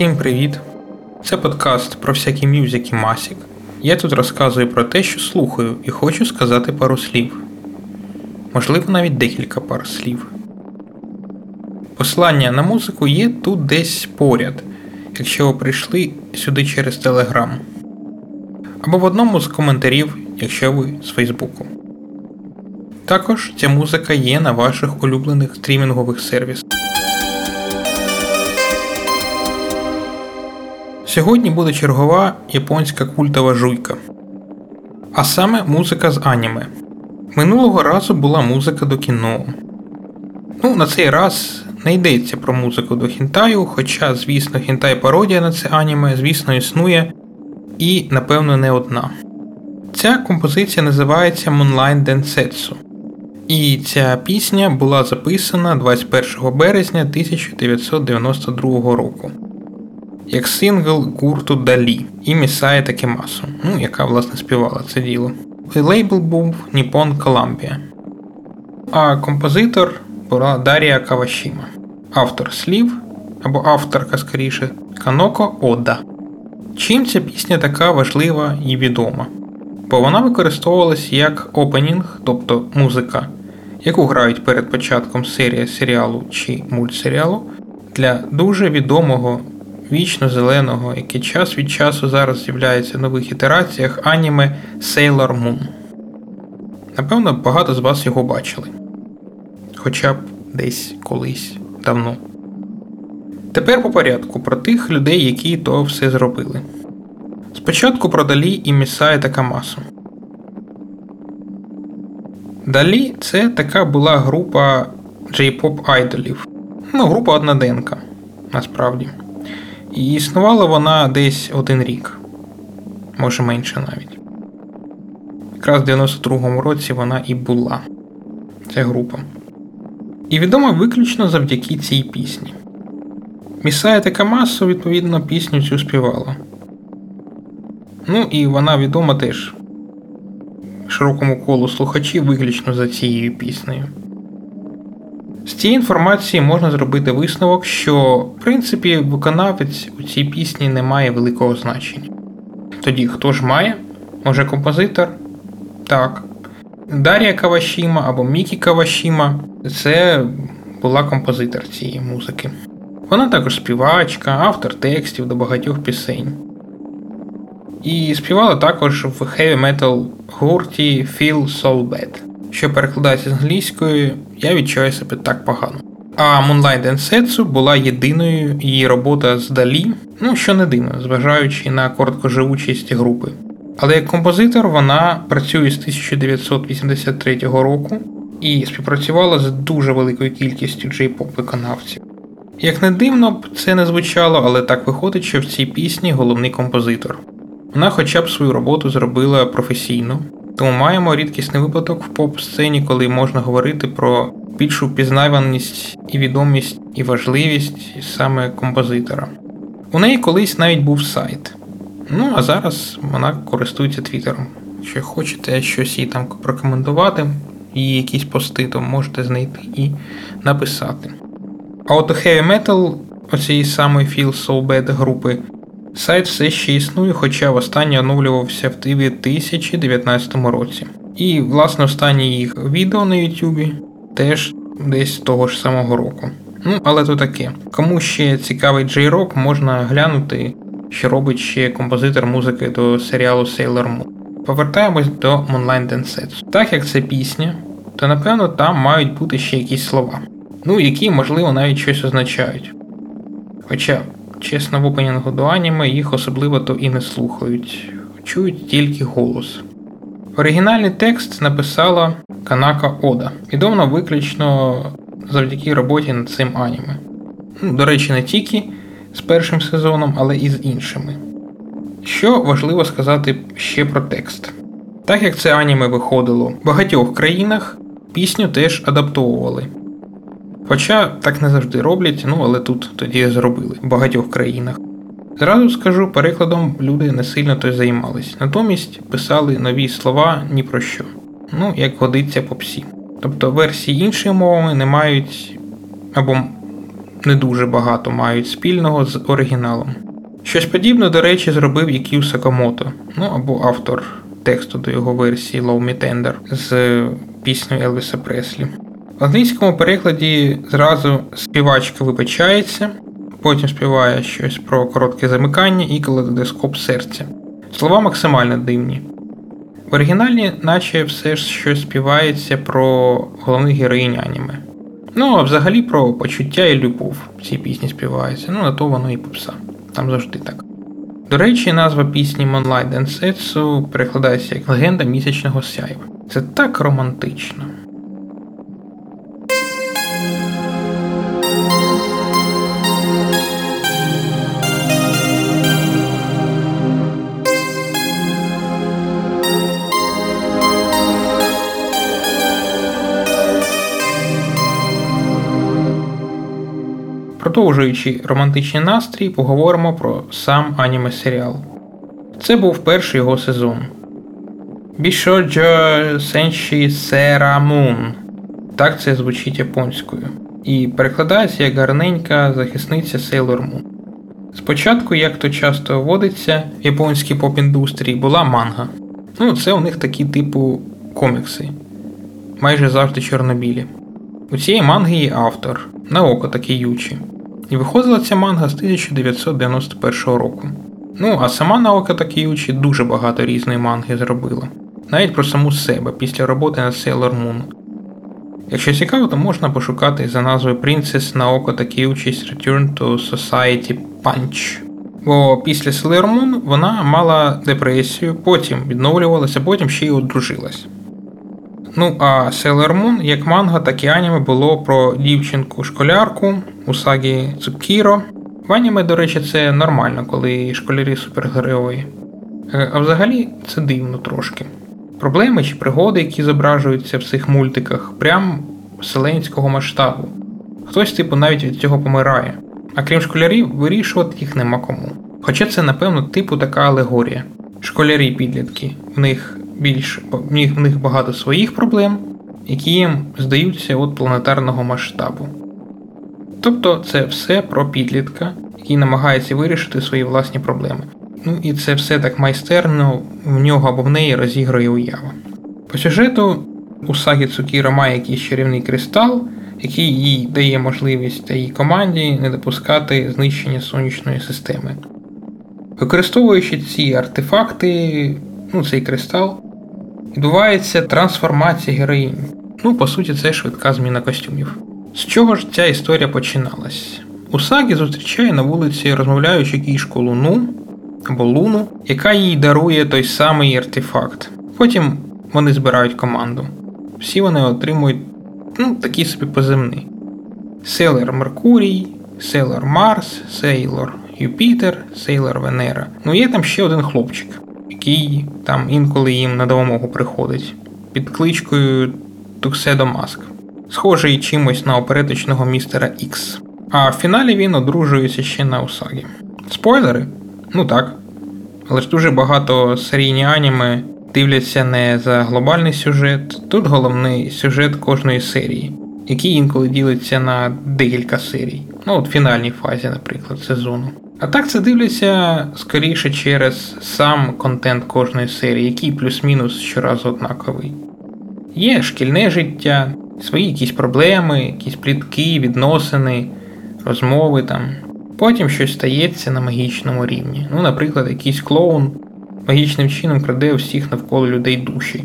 Всім привіт! Це подкаст про всякі мюзики Масік. Я тут розказую про те, що слухаю, і хочу сказати пару слів. Можливо, навіть декілька пар слів. Послання на музику є тут десь поряд, якщо ви прийшли сюди через Телеграм. Або в одному з коментарів, якщо ви з Фейсбуку. Також ця музика є на ваших улюблених стрімінгових сервісах. Сьогодні буде чергова японська культова жуйка. А саме музика з аніме. Минулого разу була музика до кіно. Ну, на цей раз не йдеться про музику до хінтаю, хоча, звісно, хінтай пародія на це аніме, звісно, існує і, напевно, не одна. Ця композиція називається Moonlight Densetsu. І ця пісня була записана 21 березня 1992 року як сингл гурту Далі і Місає Такемасу, ну, яка власне співала це діло. Лейбл був Nippon Columbia. А композитор була Дарія Кавашіма, автор слів або авторка скоріше Каноко Ода. Чим ця пісня така важлива і відома? Бо вона використовувалась як опенінг, тобто музика, яку грають перед початком серії серіалу чи мультсеріалу для дуже відомого вічно зеленого, який час від часу зараз з'являється в нових ітераціях аніме Sailor Moon. Напевно, багато з вас його бачили. Хоча б десь колись давно. Тепер по порядку про тих людей, які то все зробили. Спочатку про Далі і Місая та Камасу. Далі це така була група джей-поп айдолів. Ну, група одноденка, насправді. І існувала вона десь один рік, може менше навіть. Якраз в 92-му році вона і була, ця група. І відома виключно завдяки цій пісні. Місая та Камасо, відповідно, пісню цю співала. Ну і вона відома теж широкому колу слухачів виключно за цією піснею. З цієї інформації можна зробити висновок, що в принципі виконавець у цій пісні не має великого значення. Тоді хто ж має? Може композитор? Так. Дар'я Кавашіма або Мікі Кавашіма це була композитор цієї музики. Вона також співачка, автор текстів до багатьох пісень. І співала також в heavy metal гурті Feel So Bad що перекладається з англійської, я відчуваю себе так погано. А Moonlight Densetsu була єдиною її робота з Далі, ну що не дивно, зважаючи на короткоживучість групи. Але як композитор вона працює з 1983 року і співпрацювала з дуже великою кількістю джей-поп виконавців. Як не дивно б це не звучало, але так виходить, що в цій пісні головний композитор. Вона хоча б свою роботу зробила професійно, тому маємо рідкісний випадок в поп-сцені, коли можна говорити про більшу впізнаваність і відомість і важливість саме композитора. У неї колись навіть був сайт. Ну, а зараз вона користується Твіттером. Якщо хочете щось їй там прокоментувати, її якісь пости, то можете знайти і написати. А от у Heavy Metal оцієї самої Feel So Bad групи Сайт все ще існує, хоча востаннє оновлювався в 2019 році. І, власне, останнє їх відео на Ютубі теж десь того ж самого року. Ну, але то таке. Кому ще цікавий джей-рок, можна глянути, що робить ще композитор музики до серіалу Sailor Moon. Повертаємось до Moonlight Densetsu. Так як це пісня, то напевно там мають бути ще якісь слова. Ну, які, можливо, навіть щось означають. Хоча Чесно, в опенінгу аніме їх особливо то і не слухають, чують тільки голос. Оригінальний текст написала Канака Ода, відома виключно завдяки роботі над цим аніме. Ну, До речі, не тільки з першим сезоном, але і з іншими. Що важливо сказати ще про текст. Так як це аніме виходило в багатьох країнах, пісню теж адаптовували. Хоча так не завжди роблять, ну але тут тоді зробили в багатьох країнах. Зразу скажу, перекладом люди не сильно то займались, натомість писали нові слова ні про що. Ну, як годиться по псі. Тобто версії іншими мовами не мають або не дуже багато мають спільного з оригіналом. Щось подібне, до речі, зробив і Кью Сакамото, ну або автор тексту до його версії Love Me Tender з піснею Елвіса Преслі. В англійському перекладі зразу співачка вибачається, потім співає щось про коротке замикання і калейдоскоп серця. Слова максимально дивні. В оригіналі, наче все ж щось співається про головних героїнь аніме. Ну, а взагалі про почуття і любов в цій пісні співається. Ну, на то воно і попса. Там завжди так. До речі, назва пісні Moonlight Densetsu перекладається як легенда місячного сяйва. Це так романтично. Продовжуючи романтичний настрій, поговоримо про сам аніме серіал. Це був перший його сезон. Бішоджо Сенші Сера Мун. Так це звучить японською. І перекладається як гарненька захисниця Sailor Moon. Спочатку, як то часто водиться в японській поп-індустрії, була манга. Ну, це у них такі типу комікси, майже завжди чорнобілі. У цієї манги є автор Наоко Такіючі. І виходила ця манга з 1991 року. Ну, а сама Наока Такіючі дуже багато різної манги зробила. Навіть про саму себе після роботи над Sailor Moon. Якщо цікаво, то можна пошукати за назвою Princess Naoko Takeuchi's Return to Society Punch. Бо після Sailor Moon вона мала депресію, потім відновлювалася, потім ще й одружилась. Ну а Sailor Moon, як манга, так і аніме було про дівчинку-школярку у сагі Цукіро. В аніме, до речі, це нормально, коли школярі супергерої. Е, а взагалі це дивно трошки. Проблеми чи пригоди, які зображуються в цих мультиках, прям вселенського масштабу. Хтось, типу, навіть від цього помирає. А крім школярів, вирішувати їх нема кому. Хоча це, напевно, типу така алегорія. Школярі підлітки, в них більш в них багато своїх проблем, які їм здаються від планетарного масштабу. Тобто це все про підлітка, який намагається вирішити свої власні проблеми. Ну і це все так майстерно в нього або в неї розігрує уява. По сюжету у Сагі Цукіра має якийсь чарівний кристал, який їй дає можливість та її команді не допускати знищення сонячної системи. Використовуючи ці артефакти, ну цей кристал, відбувається трансформація героїнь. Ну, по суті, це швидка зміна костюмів. З чого ж ця історія починалась? Усагі зустрічає на вулиці розмовляючу кішку Луну або Луну, яка їй дарує той самий артефакт. Потім вони збирають команду. Всі вони отримують ну, такі собі поземні. Сейлор Меркурій, Сейлор Марс, Сейлор Юпітер, Сейлор Венера. Ну є там ще один хлопчик, який там інколи їм на допомогу приходить під кличкою Тукседо Маск схожий чимось на опереточного містера Ікс. А в фіналі він одружується ще на Усагі. Спойлери? Ну так. Але ж дуже багато серійні аніме дивляться не за глобальний сюжет, тут головний сюжет кожної серії, який інколи ділиться на декілька серій. Ну от в фінальній фазі, наприклад, сезону. А так це дивляться скоріше через сам контент кожної серії, який плюс-мінус щоразу однаковий. Є шкільне життя, свої якісь проблеми, якісь плітки, відносини, розмови там. Потім щось стається на магічному рівні. Ну, наприклад, якийсь клоун магічним чином краде всіх навколо людей душі.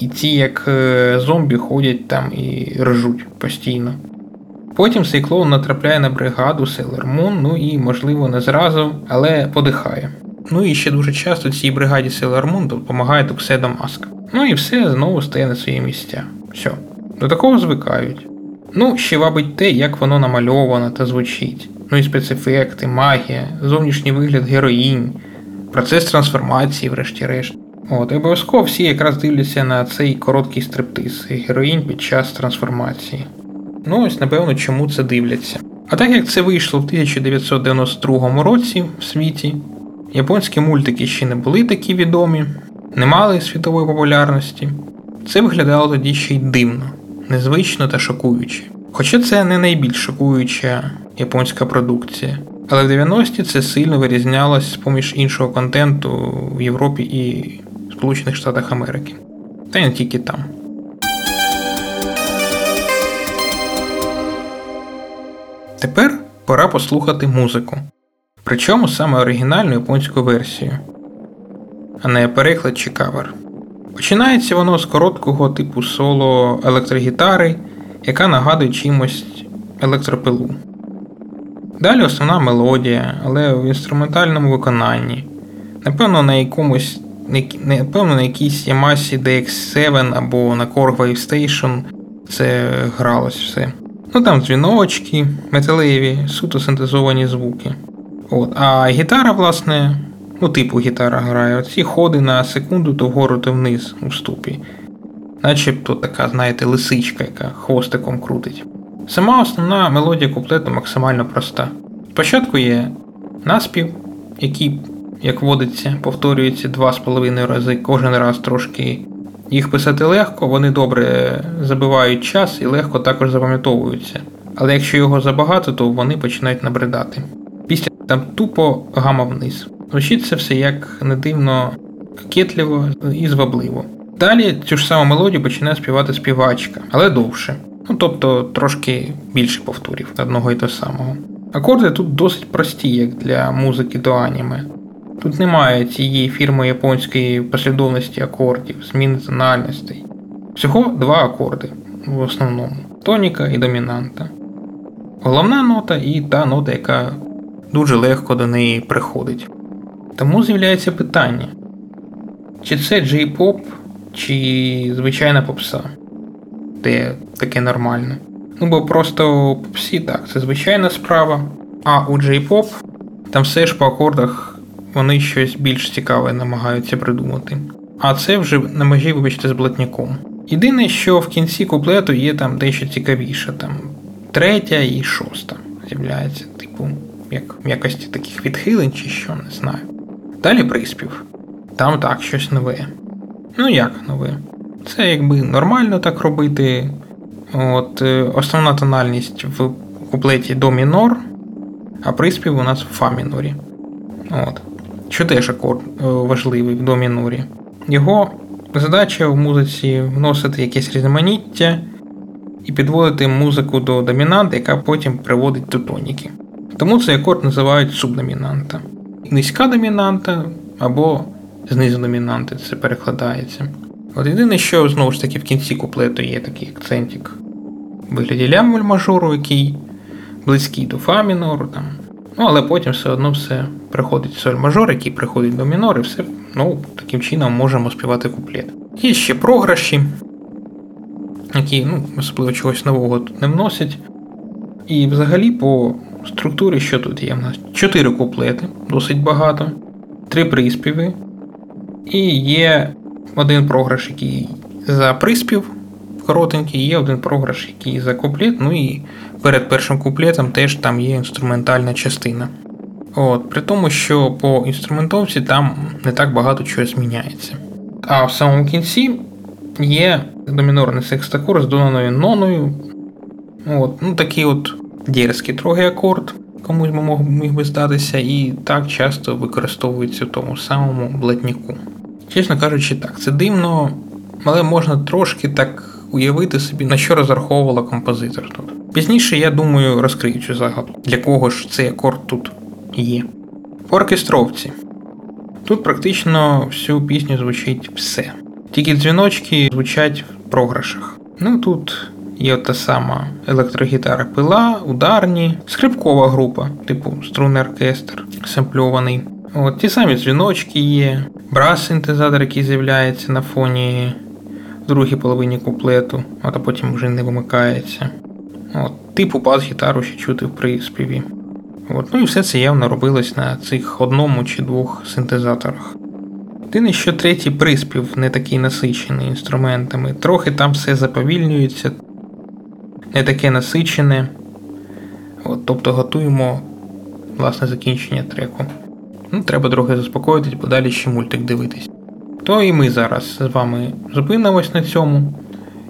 І ці, як е, зомбі, ходять там і ржуть постійно. Потім цей клоун натрапляє на бригаду Sailor Moon, ну і, можливо, не зразу, але подихає. Ну і ще дуже часто цій бригаді Sailor Moon допомагає Тукседо Маска. Ну і все знову стає на свої місця. Все. До такого звикають. Ну, ще вабить те, як воно намальовано та звучить. Ну і спецефекти, магія, зовнішній вигляд героїнь, процес трансформації, врешті-решт. От, обов'язково всі якраз дивляться на цей короткий стриптиз героїнь під час трансформації. Ну ось, напевно, чому це дивляться. А так як це вийшло в 1992 році в світі, японські мультики ще не були такі відомі, не мали світової популярності, це виглядало тоді ще й дивно незвично та шокуюче. Хоча це не найбільш шокуюча японська продукція. Але в 90-ті це сильно вирізнялось з поміж іншого контенту в Європі і Сполучених Штатах Америки. Та й не тільки там. Тепер пора послухати музику. Причому саме оригінальну японську версію, а не переклад чи кавер. Починається воно з короткого типу соло електрогітари, яка нагадує чимось електропилу. Далі основна мелодія, але в інструментальному виконанні. Напевно, на якомусь напевно, на якійсь Yamaha DX7 або на Korg Wave Station це гралось все. Ну там дзвіночки, металеві, суто синтезовані звуки. От. А гітара, власне, ну, типу гітара грає, оці ходи на секунду то вгору, то вниз у вступі. Начебто така, знаєте, лисичка, яка хвостиком крутить. Сама основна мелодія куплету максимально проста. Спочатку є наспів, який, як водиться, повторюється два з половиною рази, кожен раз трошки. Їх писати легко, вони добре забивають час і легко також запам'ятовуються. Але якщо його забагато, то вони починають набридати. Після там тупо гама вниз. Звучить це все як не дивно кокетливо і звабливо. Далі цю ж саму мелодію починає співати співачка, але довше. Ну тобто трошки більше повторів одного і того самого. Акорди тут досить прості, як для музики до аніме. Тут немає цієї фірми японської послідовності акордів, змін тональностей. Всього два акорди в основному тоніка і домінанта. Головна нота і та нота, яка дуже легко до неї приходить. Тому з'являється питання: чи це джей-поп, чи звичайна попса, де таке нормальне. Ну бо просто попсі так, це звичайна справа, а у джей-поп там все ж по акордах вони щось більш цікаве намагаються придумати. А це вже на межі, вибачте, з блатняком. Єдине, що в кінці куплету є там дещо цікавіше, там третя і шоста з'являється, типу, як в якості таких відхилень чи що, не знаю. Далі приспів. Там так, щось нове. Ну як нове? Це якби нормально так робити. От, е, Основна тональність в куплеті до мінор, а приспів у нас в фа мінорі. От. Що теж акорд е, важливий в до мінорі. Його задача в музиці вносити якесь різноманіття і підводити музику до домінанти, яка потім приводить до тоніки. Тому цей акорд називають субдомінанта. Низька домінанта або знизу домінанти це перекладається. От єдине, що знову ж таки в кінці куплету є такий акцентик в вигляді лямуль мажору, який близький до фа мінору. Там. Ну, але потім все одно все приходить соль мажор, який приходить до мінор, і все ну, таким чином можемо співати куплет. Є ще програші, які ну, особливо чогось нового тут не вносять. І взагалі по структурі, що тут є? У нас 4 куплети, досить багато, 3 приспіви. І є один програш, який за приспів коротенький, є один програш, який за куплет. Ну і перед першим куплетом теж там є інструментальна частина. От, При тому, що по інструментовці там не так багато чого зміняється. А в самому кінці є домінорний секстакорд з донаною ноною. От, ну Такий от дерзкий трохи акорд, комусь би міг би здатися, і так часто використовується в тому самому блатніку. Чесно кажучи, так, це дивно, але можна трошки так уявити собі, на що розраховувала композитор тут. Пізніше, я думаю, розкрию цю загадку, для кого ж цей акорд тут є. В оркестровці. Тут практично всю пісню звучить все. Тільки дзвіночки звучать в програшах. Ну тут є та сама електрогітара пила, ударні, скрипкова група, типу струнний оркестр, семпльований. От Ті самі дзвіночки є, брас-синтезатор, який з'являється на фоні другій половині куплету, а потім вже не вимикається. От, Типу бас-гітару ще чути в приспіві. От, Ну і все це явно робилось на цих одному чи двох синтезаторах. Єдине, що третій приспів не такий насичений інструментами, трохи там все заповільнюється, не таке насичене. От, Тобто готуємо власне закінчення треку. Ну, Треба трохи заспокоїтись, бо далі ще мультик дивитись. То і ми зараз з вами зупинимось на цьому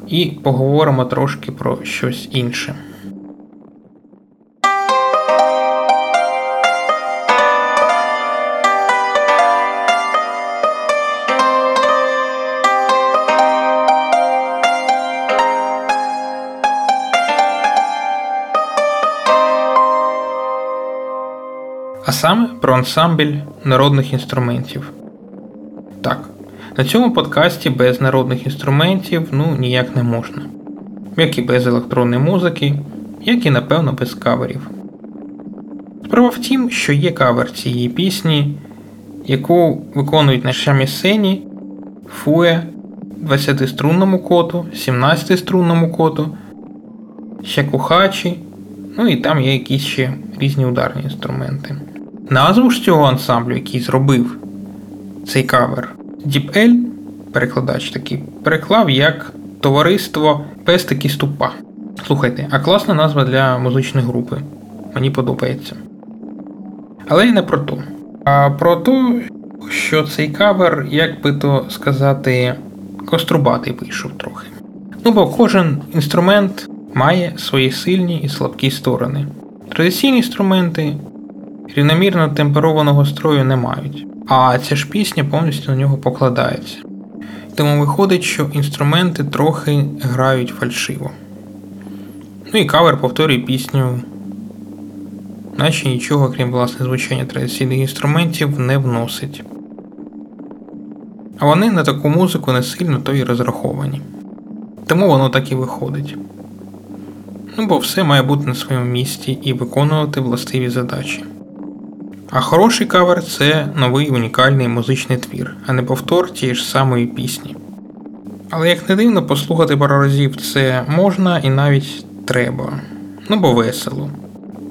і поговоримо трошки про щось інше. А саме про ансамбль народних інструментів. Так, на цьому подкасті без народних інструментів ну ніяк не можна. Як і без електронної музики, як і напевно без каверів. Справа в тім, що є кавер цієї пісні, яку виконують на шамі-сцені Фуе 20-струнному коту, 17-струнному коту, Щакухачі, ну і там є якісь ще різні ударні інструменти. Назву ж цього ансамблю, який зробив цей кавер, DeepL, перекладач такий, переклав як Товариство Пестики Ступа. Слухайте, а класна назва для музичної групи. Мені подобається. Але й не про то. А про те, що цей кавер, як би то сказати, кострубатий вийшов трохи. Ну бо кожен інструмент має свої сильні і слабкі сторони. Традиційні інструменти рівномірно темперованого строю не мають, а ця ж пісня повністю на нього покладається. Тому виходить, що інструменти трохи грають фальшиво. Ну і кавер повторює пісню, наче нічого, крім власне звучання традиційних інструментів, не вносить. А вони на таку музику не сильно то й розраховані. Тому воно так і виходить. Ну бо все має бути на своєму місці і виконувати властиві задачі. А хороший кавер це новий унікальний музичний твір, а не повтор тієї ж самої пісні. Але як не дивно, послухати пару разів це можна і навіть треба. Ну бо весело.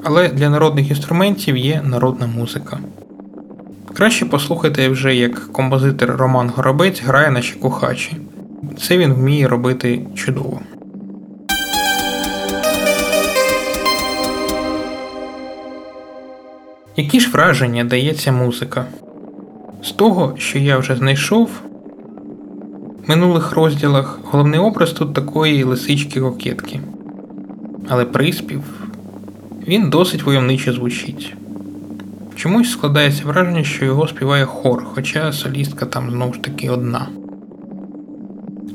Але для народних інструментів є народна музика. Краще послухайте вже, як композитор Роман Горобець грає на щекухачі. Це він вміє робити чудово. Які ж враження дає ця музика? З того, що я вже знайшов в минулих розділах, головний образ тут такої лисички кокетки. Але приспів він досить войовниче звучить. Чомусь складається враження, що його співає хор, хоча солістка там знову ж таки одна.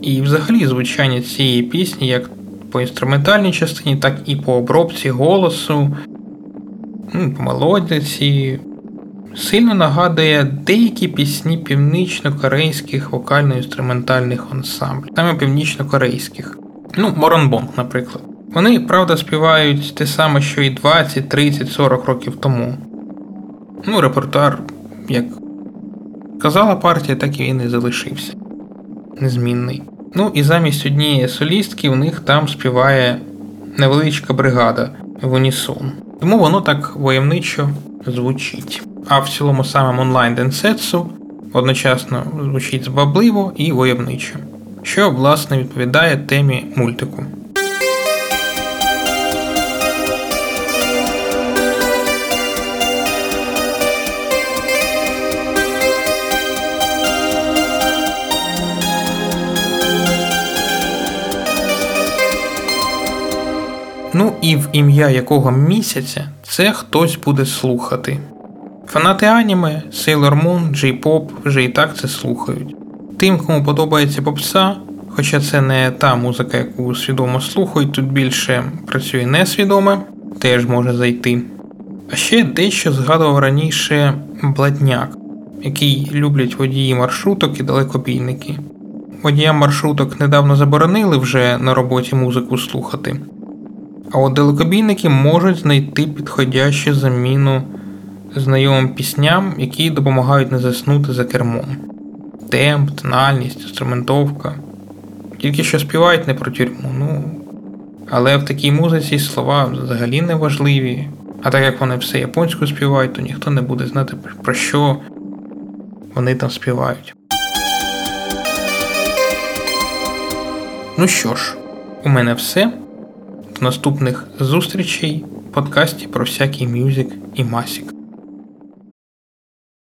І взагалі звучання цієї пісні як по інструментальній частині, так і по обробці голосу, ну, по мелодиці, сильно нагадує деякі пісні північно-корейських вокально-інструментальних ансамблів, саме північно-корейських. Ну, Моронбонг, наприклад. Вони, правда, співають те саме, що і 20, 30, 40 років тому. Ну, репертуар, як казала партія, так і він і залишився. Незмінний. Ну і замість однієї солістки у них там співає невеличка бригада в унісон. Тому воно так войовничо звучить. А в цілому самому онлайн денсетсу одночасно звучить збабливо і войовничо, що власне відповідає темі мультику. Ну і в ім'я якого місяця це хтось буде слухати. Фанати аніме, Sailor Moon, J-Pop вже і так це слухають. Тим, кому подобається попса, хоча це не та музика, яку свідомо слухають, тут більше працює несвідоме, теж може зайти. А ще дещо згадував раніше Бладняк, який люблять водії маршруток і далекобійники. Водіям маршруток недавно заборонили вже на роботі музику слухати. А от далекобійники можуть знайти підходящу заміну знайомим пісням, які допомагають не заснути за кермом. Темп, тональність, інструментовка. Тільки що співають не про тюрму, ну. Але в такій музиці слова взагалі не важливі. А так як вони все японською співають, то ніхто не буде знати, про що вони там співають. Ну що ж, у мене все. Наступних зустрічей в подкасті про всякий мюзик і масік.